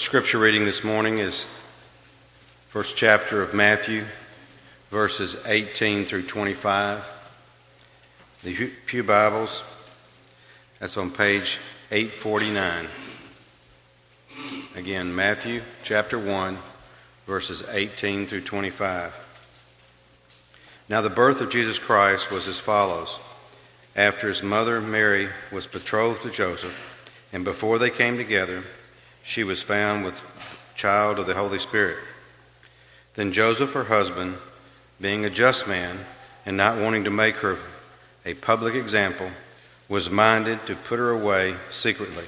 scripture reading this morning is first chapter of Matthew, verses 18 through 25. The Pew Bibles, that's on page 849. Again, Matthew chapter 1, verses 18 through 25. Now, the birth of Jesus Christ was as follows. After his mother Mary was betrothed to Joseph, and before they came together, she was found with child of the Holy Spirit. Then Joseph, her husband, being a just man and not wanting to make her a public example, was minded to put her away secretly.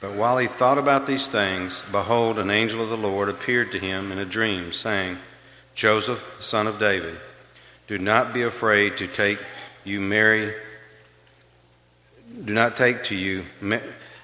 But while he thought about these things, behold, an angel of the Lord appeared to him in a dream, saying, Joseph, son of David, do not be afraid to take you Mary. Do not take to you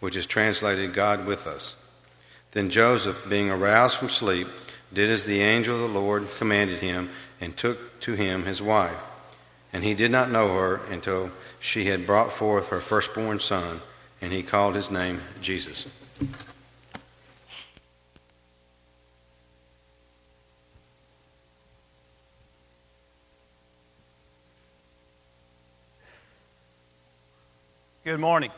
which is translated God with us. Then Joseph, being aroused from sleep, did as the angel of the Lord commanded him, and took to him his wife. And he did not know her until she had brought forth her firstborn son, and he called his name Jesus. Good morning.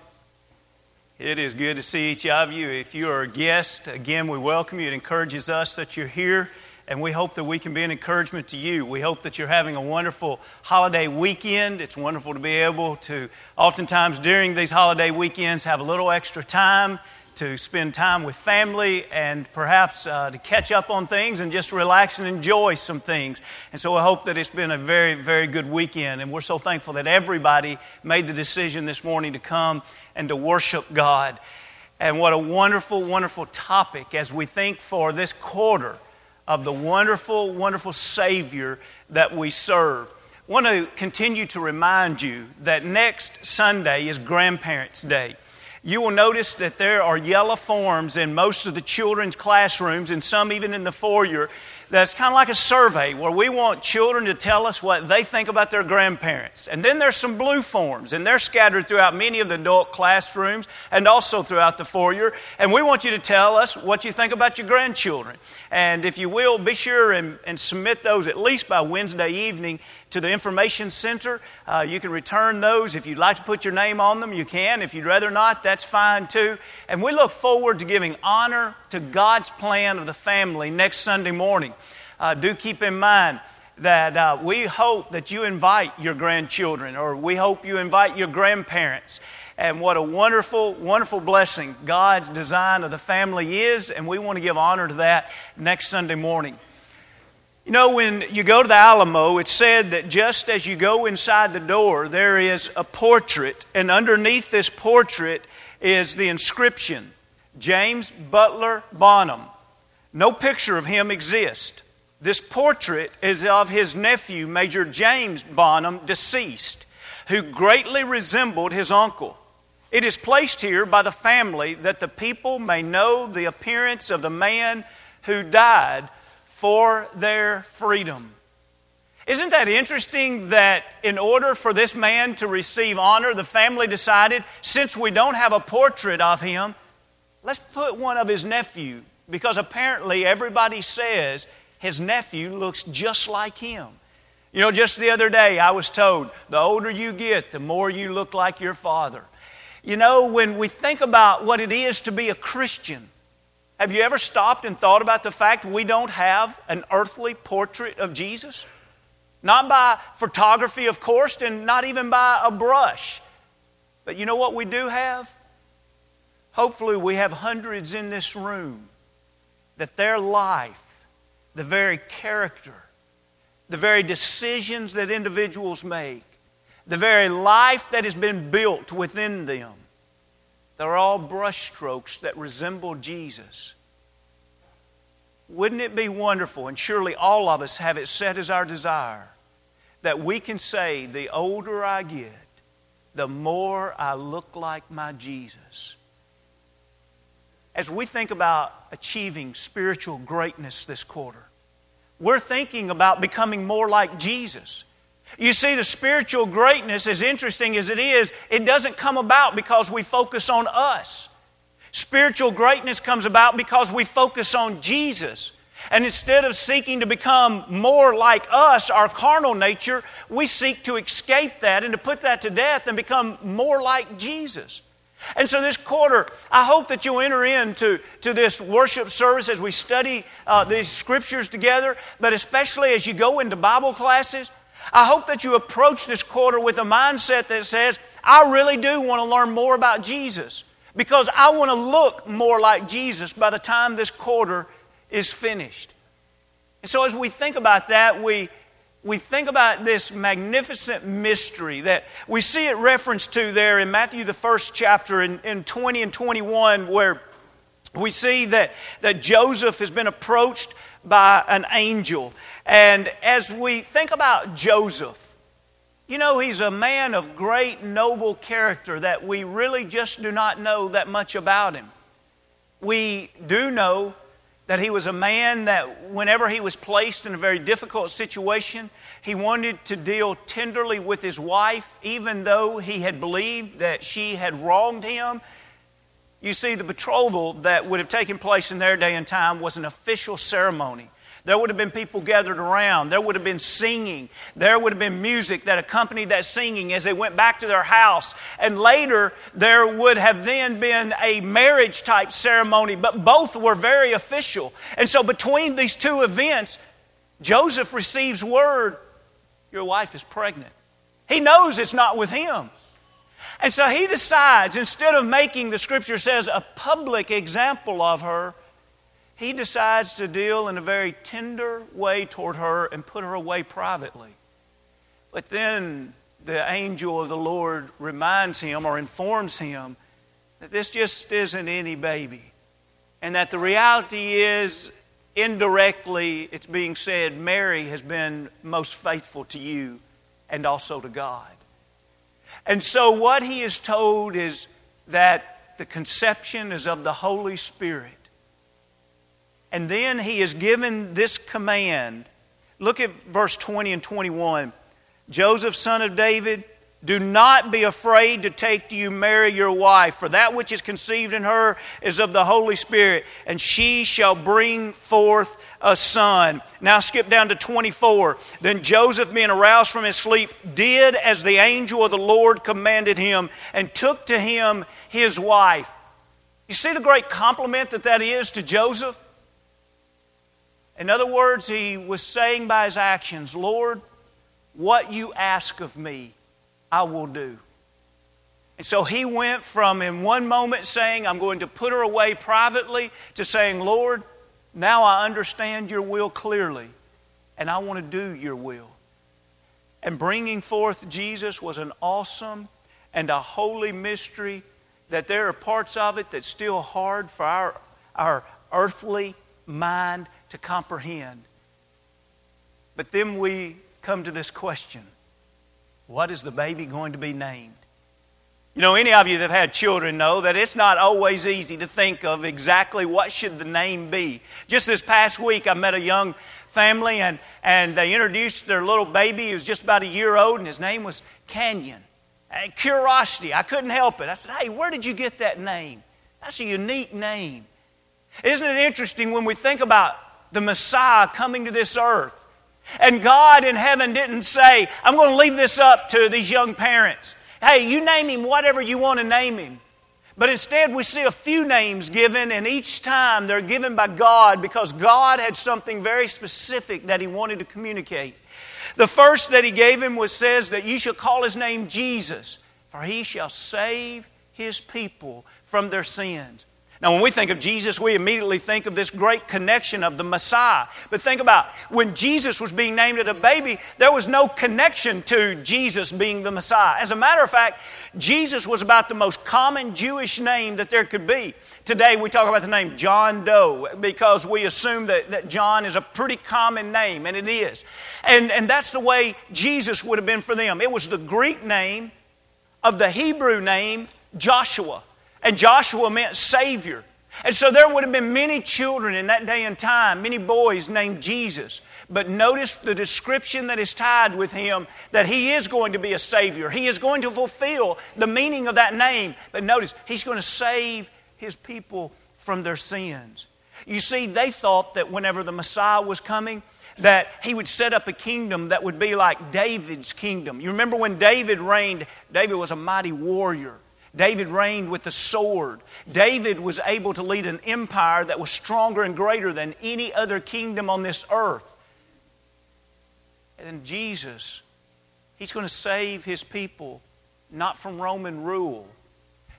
It is good to see each of you. If you are a guest, again, we welcome you. It encourages us that you're here, and we hope that we can be an encouragement to you. We hope that you're having a wonderful holiday weekend. It's wonderful to be able to, oftentimes during these holiday weekends, have a little extra time to spend time with family and perhaps uh, to catch up on things and just relax and enjoy some things. And so I hope that it's been a very, very good weekend. And we're so thankful that everybody made the decision this morning to come and to worship God. And what a wonderful, wonderful topic as we think for this quarter of the wonderful, wonderful Savior that we serve. I want to continue to remind you that next Sunday is Grandparents' Day. You will notice that there are yellow forms in most of the children's classrooms and some even in the foyer that's kind of like a survey where we want children to tell us what they think about their grandparents. And then there's some blue forms, and they're scattered throughout many of the adult classrooms and also throughout the foyer. And we want you to tell us what you think about your grandchildren. And if you will, be sure and, and submit those at least by Wednesday evening to the information center. Uh, you can return those. If you'd like to put your name on them, you can. If you'd rather not, that's fine too. And we look forward to giving honor to God's plan of the family next Sunday morning. Uh, do keep in mind that uh, we hope that you invite your grandchildren or we hope you invite your grandparents. And what a wonderful, wonderful blessing God's design of the family is, and we want to give honor to that next Sunday morning. You know, when you go to the Alamo, it's said that just as you go inside the door, there is a portrait, and underneath this portrait is the inscription James Butler Bonham. No picture of him exists. This portrait is of his nephew, Major James Bonham, deceased, who greatly resembled his uncle. It is placed here by the family that the people may know the appearance of the man who died for their freedom. Isn't that interesting that in order for this man to receive honor, the family decided, since we don't have a portrait of him, let's put one of his nephew, because apparently everybody says his nephew looks just like him. You know, just the other day I was told, the older you get, the more you look like your father. You know, when we think about what it is to be a Christian, have you ever stopped and thought about the fact we don't have an earthly portrait of Jesus? Not by photography, of course, and not even by a brush. But you know what we do have? Hopefully, we have hundreds in this room that their life, the very character, the very decisions that individuals make, the very life that has been built within them, they're all brushstrokes that resemble Jesus. wouldn't it be wonderful, and surely all of us have it set as our desire, that we can say, the older I get, the more I look like my Jesus. As we think about achieving spiritual greatness this quarter, we're thinking about becoming more like Jesus. You see, the spiritual greatness, as interesting as it is, it doesn't come about because we focus on us. Spiritual greatness comes about because we focus on Jesus. And instead of seeking to become more like us, our carnal nature, we seek to escape that and to put that to death and become more like Jesus. And so, this quarter, I hope that you'll enter into to this worship service as we study uh, these scriptures together, but especially as you go into Bible classes. I hope that you approach this quarter with a mindset that says, I really do want to learn more about Jesus because I want to look more like Jesus by the time this quarter is finished. And so, as we think about that, we, we think about this magnificent mystery that we see it referenced to there in Matthew, the first chapter, in, in 20 and 21, where we see that, that Joseph has been approached by an angel. And as we think about Joseph, you know, he's a man of great noble character that we really just do not know that much about him. We do know that he was a man that whenever he was placed in a very difficult situation, he wanted to deal tenderly with his wife, even though he had believed that she had wronged him. You see, the betrothal that would have taken place in their day and time was an official ceremony. There would have been people gathered around. There would have been singing. There would have been music that accompanied that singing as they went back to their house. And later, there would have then been a marriage type ceremony, but both were very official. And so, between these two events, Joseph receives word your wife is pregnant. He knows it's not with him. And so he decides, instead of making, the scripture says, a public example of her, he decides to deal in a very tender way toward her and put her away privately. But then the angel of the Lord reminds him or informs him that this just isn't any baby. And that the reality is, indirectly, it's being said, Mary has been most faithful to you and also to God. And so, what he is told is that the conception is of the Holy Spirit. And then he is given this command. Look at verse 20 and 21. Joseph, son of David, do not be afraid to take to you Mary, your wife, for that which is conceived in her is of the Holy Spirit, and she shall bring forth a son. Now skip down to 24. Then Joseph, being aroused from his sleep, did as the angel of the Lord commanded him, and took to him his wife. You see the great compliment that that is to Joseph? In other words, he was saying by his actions, Lord, what you ask of me, I will do. And so he went from, in one moment, saying, I'm going to put her away privately, to saying, Lord, now I understand your will clearly, and I want to do your will. And bringing forth Jesus was an awesome and a holy mystery that there are parts of it that's still hard for our, our earthly mind to comprehend. But then we come to this question what is the baby going to be named? You know, any of you that have had children know that it's not always easy to think of exactly what should the name be. Just this past week, I met a young family and, and they introduced their little baby. He was just about a year old and his name was Canyon. And curiosity, I couldn't help it. I said, hey, where did you get that name? That's a unique name. Isn't it interesting when we think about the Messiah coming to this earth. And God in heaven didn't say, I'm going to leave this up to these young parents. Hey, you name him whatever you want to name him. But instead, we see a few names given, and each time they're given by God because God had something very specific that He wanted to communicate. The first that He gave him was says that you shall call His name Jesus, for He shall save His people from their sins. Now, when we think of Jesus, we immediately think of this great connection of the Messiah. But think about when Jesus was being named as a baby, there was no connection to Jesus being the Messiah. As a matter of fact, Jesus was about the most common Jewish name that there could be. Today, we talk about the name John Doe because we assume that, that John is a pretty common name, and it is. And, and that's the way Jesus would have been for them. It was the Greek name of the Hebrew name Joshua. And Joshua meant Savior. And so there would have been many children in that day and time, many boys named Jesus. But notice the description that is tied with him that he is going to be a Savior. He is going to fulfill the meaning of that name. But notice, he's going to save his people from their sins. You see, they thought that whenever the Messiah was coming, that he would set up a kingdom that would be like David's kingdom. You remember when David reigned, David was a mighty warrior. David reigned with the sword. David was able to lead an empire that was stronger and greater than any other kingdom on this earth. And Jesus, He's going to save His people not from Roman rule,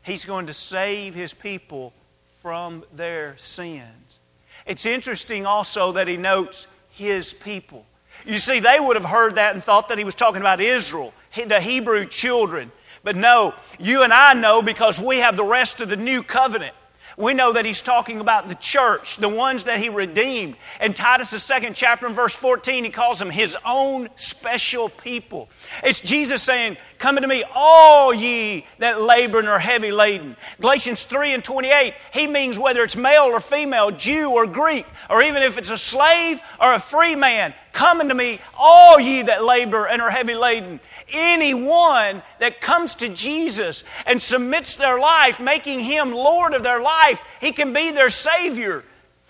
He's going to save His people from their sins. It's interesting also that He notes His people. You see, they would have heard that and thought that He was talking about Israel, the Hebrew children. But no, you and I know because we have the rest of the new covenant. We know that he's talking about the church, the ones that he redeemed. In Titus, the second chapter, in verse 14, he calls them his own special people. It's Jesus saying, Come unto me, all ye that labor and are heavy laden. Galatians 3 and 28, he means whether it's male or female, Jew or Greek, or even if it's a slave or a free man, come unto me, all ye that labor and are heavy laden. Anyone that comes to Jesus and submits their life, making him Lord of their life, he can be their Savior.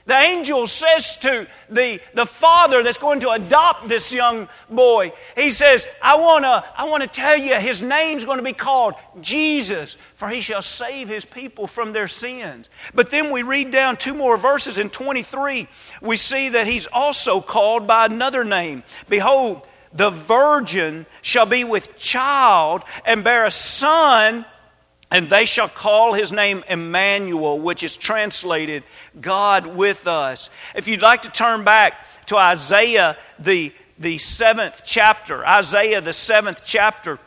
The angel says to the, the father that's going to adopt this young boy, he says, I want to I wanna tell you, his name's going to be called Jesus, for he shall save his people from their sins. But then we read down two more verses in 23. We see that he's also called by another name. Behold, the virgin shall be with child and bear a son and they shall call his name Emmanuel, which is translated God with us. If you'd like to turn back to Isaiah, the, the seventh chapter, Isaiah, the seventh chapter,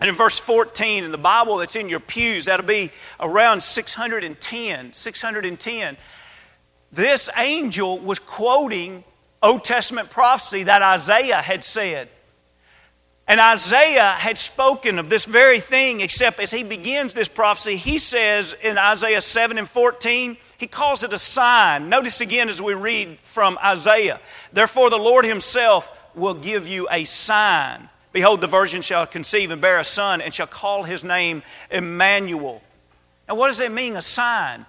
and in verse 14 in the Bible that's in your pews, that'll be around 610. 610. This angel was quoting Old Testament prophecy that Isaiah had said. And Isaiah had spoken of this very thing, except as he begins this prophecy, he says in Isaiah 7 and 14, he calls it a sign. Notice again as we read from Isaiah, therefore the Lord himself will give you a sign. Behold, the virgin shall conceive and bear a son, and shall call his name Emmanuel. Now, what does that mean, a sign?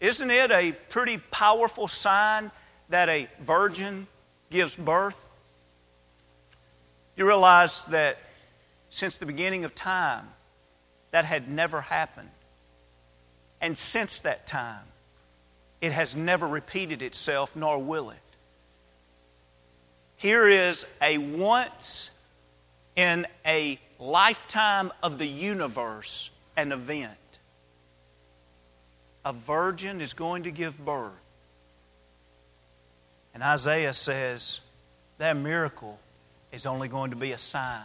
Isn't it a pretty powerful sign that a virgin gives birth? You realize that since the beginning of time, that had never happened. And since that time, it has never repeated itself, nor will it. Here is a once in a lifetime of the universe an event. A virgin is going to give birth. And Isaiah says that miracle is only going to be a sign.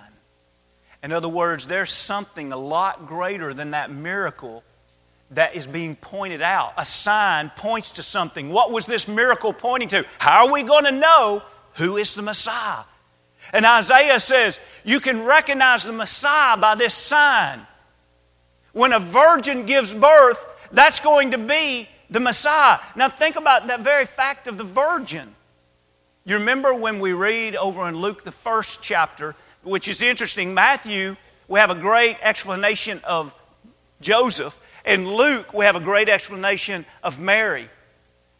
In other words, there's something a lot greater than that miracle that is being pointed out. A sign points to something. What was this miracle pointing to? How are we going to know who is the Messiah? And Isaiah says, You can recognize the Messiah by this sign. When a virgin gives birth, that's going to be the Messiah. Now, think about that very fact of the virgin. You remember when we read over in Luke, the first chapter, which is interesting, Matthew, we have a great explanation of Joseph. In Luke, we have a great explanation of Mary.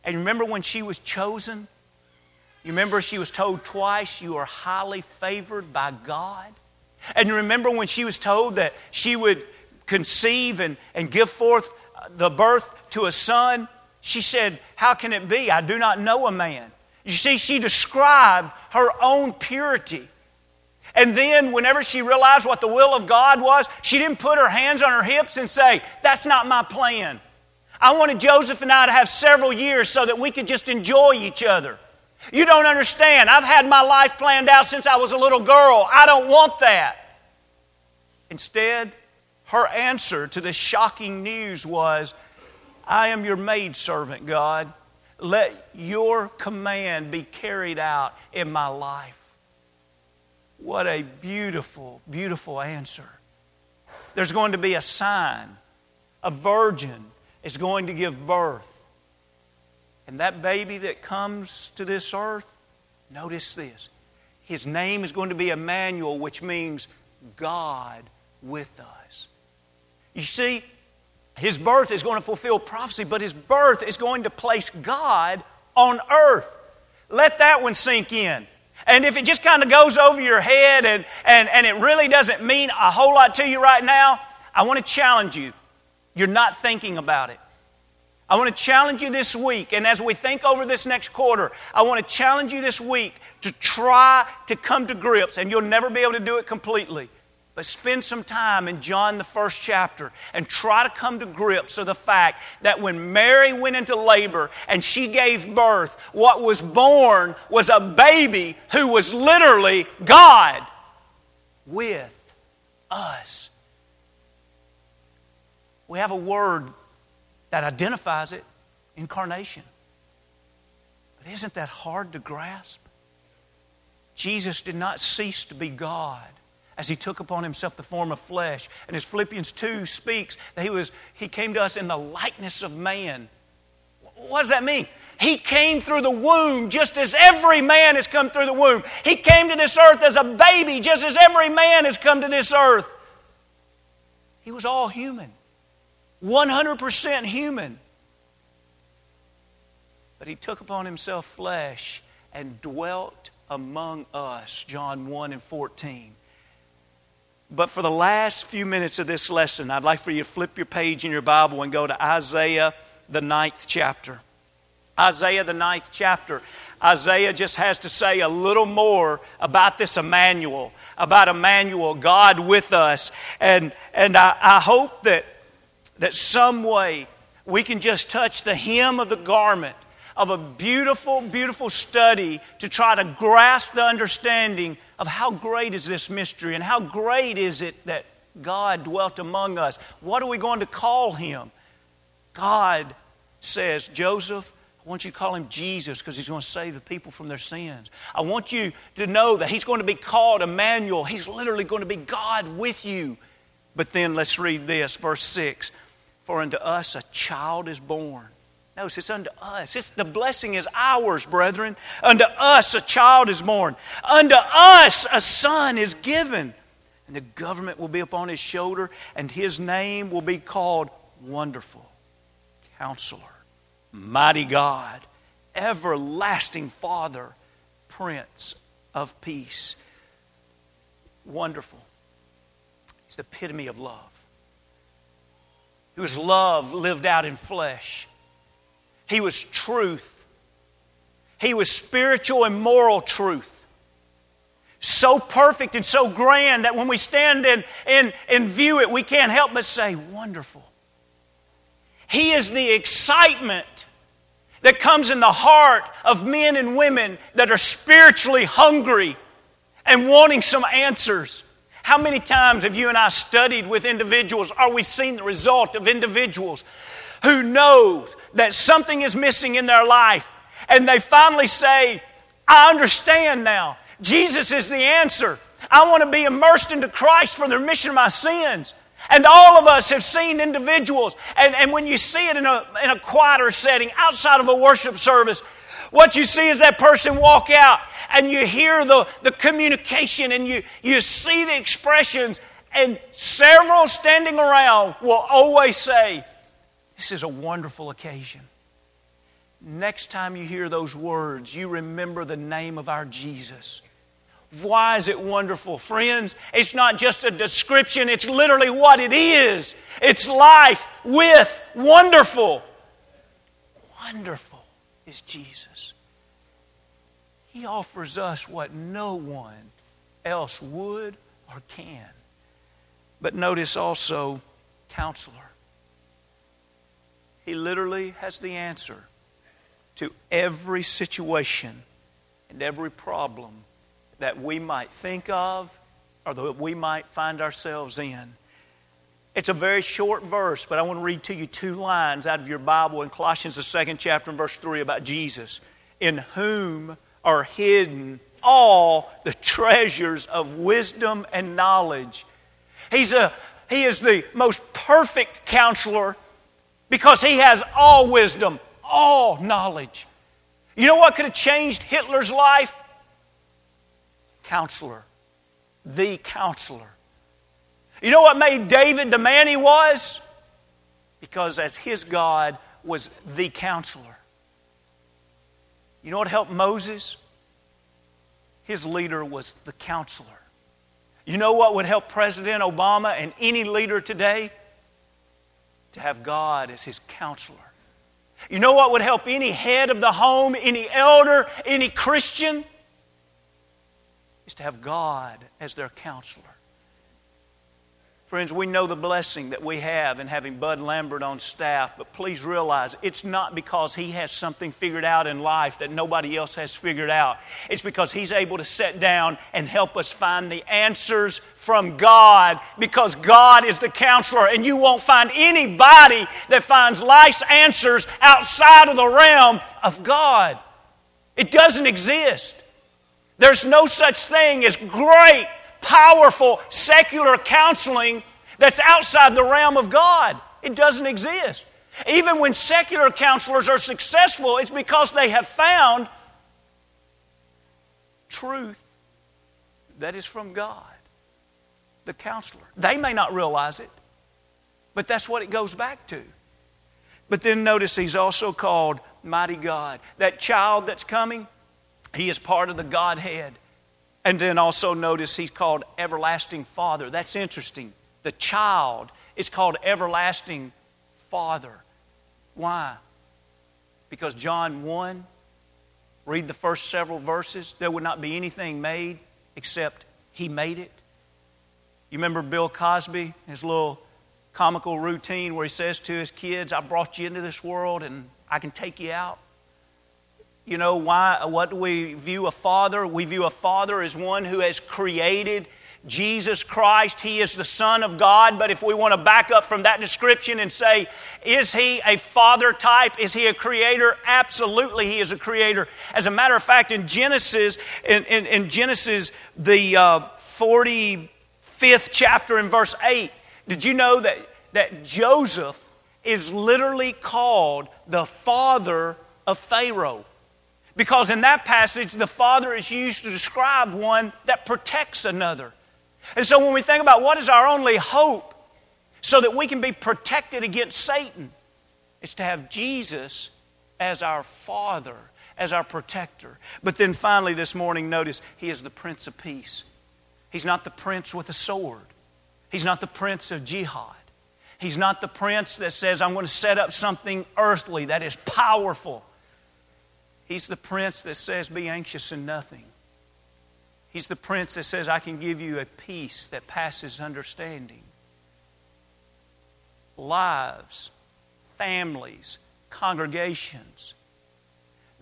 And remember when she was chosen? You remember she was told twice, You are highly favored by God? And you remember when she was told that she would conceive and, and give forth the birth to a son? She said, How can it be? I do not know a man. You see, she described her own purity. And then, whenever she realized what the will of God was, she didn't put her hands on her hips and say, That's not my plan. I wanted Joseph and I to have several years so that we could just enjoy each other. You don't understand. I've had my life planned out since I was a little girl. I don't want that. Instead, her answer to this shocking news was I am your maidservant, God. Let your command be carried out in my life. What a beautiful, beautiful answer. There's going to be a sign. A virgin is going to give birth. And that baby that comes to this earth, notice this. His name is going to be Emmanuel, which means God with us. You see, his birth is going to fulfill prophecy, but his birth is going to place God on earth. Let that one sink in. And if it just kind of goes over your head and, and, and it really doesn't mean a whole lot to you right now, I want to challenge you. You're not thinking about it. I want to challenge you this week, and as we think over this next quarter, I want to challenge you this week to try to come to grips, and you'll never be able to do it completely. But spend some time in John, the first chapter, and try to come to grips with the fact that when Mary went into labor and she gave birth, what was born was a baby who was literally God with us. We have a word that identifies it incarnation. But isn't that hard to grasp? Jesus did not cease to be God as he took upon himself the form of flesh. And as Philippians 2 speaks, that he, was, he came to us in the likeness of man. What does that mean? He came through the womb just as every man has come through the womb. He came to this earth as a baby just as every man has come to this earth. He was all human. 100% human. But he took upon himself flesh and dwelt among us, John 1 and 14. But for the last few minutes of this lesson, I'd like for you to flip your page in your Bible and go to Isaiah, the ninth chapter. Isaiah, the ninth chapter. Isaiah just has to say a little more about this Emmanuel, about Emmanuel, God with us. And, and I, I hope that that some way we can just touch the hem of the garment of a beautiful, beautiful study to try to grasp the understanding of how great is this mystery and how great is it that God dwelt among us. What are we going to call him? God says, Joseph, I want you to call him Jesus because he's going to save the people from their sins. I want you to know that he's going to be called Emmanuel. He's literally going to be God with you. But then let's read this, verse 6. For unto us a child is born. Notice it's unto us. It's, the blessing is ours, brethren. Unto us a child is born. Unto us a son is given. And the government will be upon his shoulder, and his name will be called Wonderful, Counselor, Mighty God, Everlasting Father, Prince of Peace. Wonderful. It's the epitome of love. He was love lived out in flesh. He was truth. He was spiritual and moral truth. So perfect and so grand that when we stand and, and, and view it, we can't help but say, wonderful. He is the excitement that comes in the heart of men and women that are spiritually hungry and wanting some answers. How many times have you and I studied with individuals, or we've seen the result of individuals who knows that something is missing in their life, and they finally say, I understand now. Jesus is the answer. I want to be immersed into Christ for the remission of my sins. And all of us have seen individuals, and, and when you see it in a, in a quieter setting, outside of a worship service, what you see is that person walk out and you hear the, the communication and you, you see the expressions, and several standing around will always say, This is a wonderful occasion. Next time you hear those words, you remember the name of our Jesus. Why is it wonderful? Friends, it's not just a description, it's literally what it is. It's life with wonderful. Wonderful is Jesus. He offers us what no one else would or can. But notice also, counselor. He literally has the answer to every situation and every problem that we might think of or that we might find ourselves in. It's a very short verse, but I want to read to you two lines out of your Bible in Colossians, the second chapter, and verse 3 about Jesus, in whom are hidden all the treasures of wisdom and knowledge. He's a, he is the most perfect counselor because he has all wisdom, all knowledge. You know what could have changed Hitler's life? Counselor. The counselor. You know what made David the man he was? Because as his God was the counselor. You know what helped Moses? His leader was the counselor. You know what would help President Obama and any leader today? To have God as his counselor. You know what would help any head of the home, any elder, any Christian? Is to have God as their counselor. Friends, we know the blessing that we have in having Bud Lambert on staff, but please realize it's not because he has something figured out in life that nobody else has figured out. It's because he's able to sit down and help us find the answers from God because God is the counselor, and you won't find anybody that finds life's answers outside of the realm of God. It doesn't exist. There's no such thing as great powerful secular counseling that's outside the realm of God. It doesn't exist. Even when secular counselors are successful, it's because they have found truth that is from God, the counselor. They may not realize it, but that's what it goes back to. But then notice he's also called Mighty God. That child that's coming, he is part of the Godhead. And then also notice he's called Everlasting Father. That's interesting. The child is called Everlasting Father. Why? Because John 1, read the first several verses, there would not be anything made except he made it. You remember Bill Cosby, his little comical routine where he says to his kids, I brought you into this world and I can take you out? You know, why, what do we view a father? We view a father as one who has created Jesus Christ. He is the Son of God. But if we want to back up from that description and say, is he a father type? Is he a creator? Absolutely, he is a creator. As a matter of fact, in Genesis, in, in, in Genesis, the uh, 45th chapter in verse 8, did you know that, that Joseph is literally called the father of Pharaoh? Because in that passage, the Father is used to describe one that protects another. And so when we think about what is our only hope so that we can be protected against Satan, it's to have Jesus as our Father, as our protector. But then finally, this morning, notice He is the Prince of Peace. He's not the prince with a sword, He's not the prince of jihad. He's not the prince that says, I'm going to set up something earthly that is powerful. He's the prince that says, Be anxious in nothing. He's the prince that says, I can give you a peace that passes understanding. Lives, families, congregations,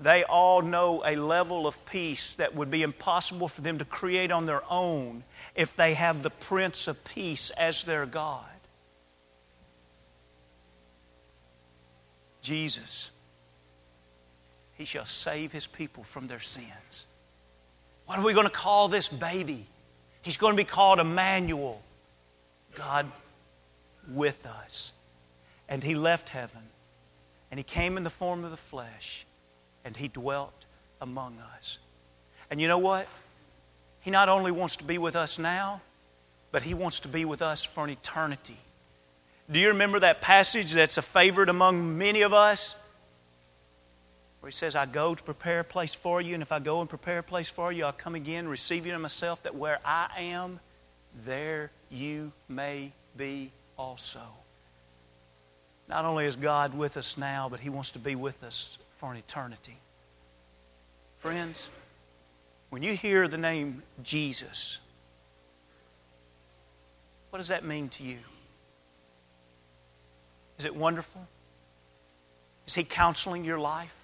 they all know a level of peace that would be impossible for them to create on their own if they have the Prince of Peace as their God. Jesus he shall save his people from their sins. What are we going to call this baby? He's going to be called Emmanuel, God with us. And he left heaven, and he came in the form of the flesh, and he dwelt among us. And you know what? He not only wants to be with us now, but he wants to be with us for an eternity. Do you remember that passage that's a favorite among many of us? Where he says, I go to prepare a place for you, and if I go and prepare a place for you, I'll come again, receive you to myself, that where I am, there you may be also. Not only is God with us now, but He wants to be with us for an eternity. Friends, when you hear the name Jesus, what does that mean to you? Is it wonderful? Is He counseling your life?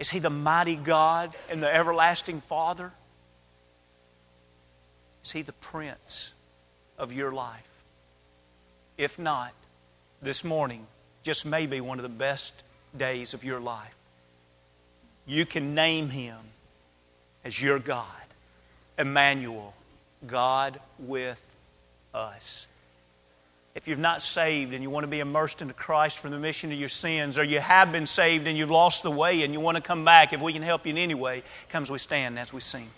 Is He the mighty God and the everlasting Father? Is He the Prince of your life? If not, this morning just may be one of the best days of your life. You can name Him as your God, Emmanuel, God with us. If you've not saved and you want to be immersed into Christ for the remission of your sins, or you have been saved and you've lost the way and you want to come back, if we can help you in any way, come as we stand as we sing.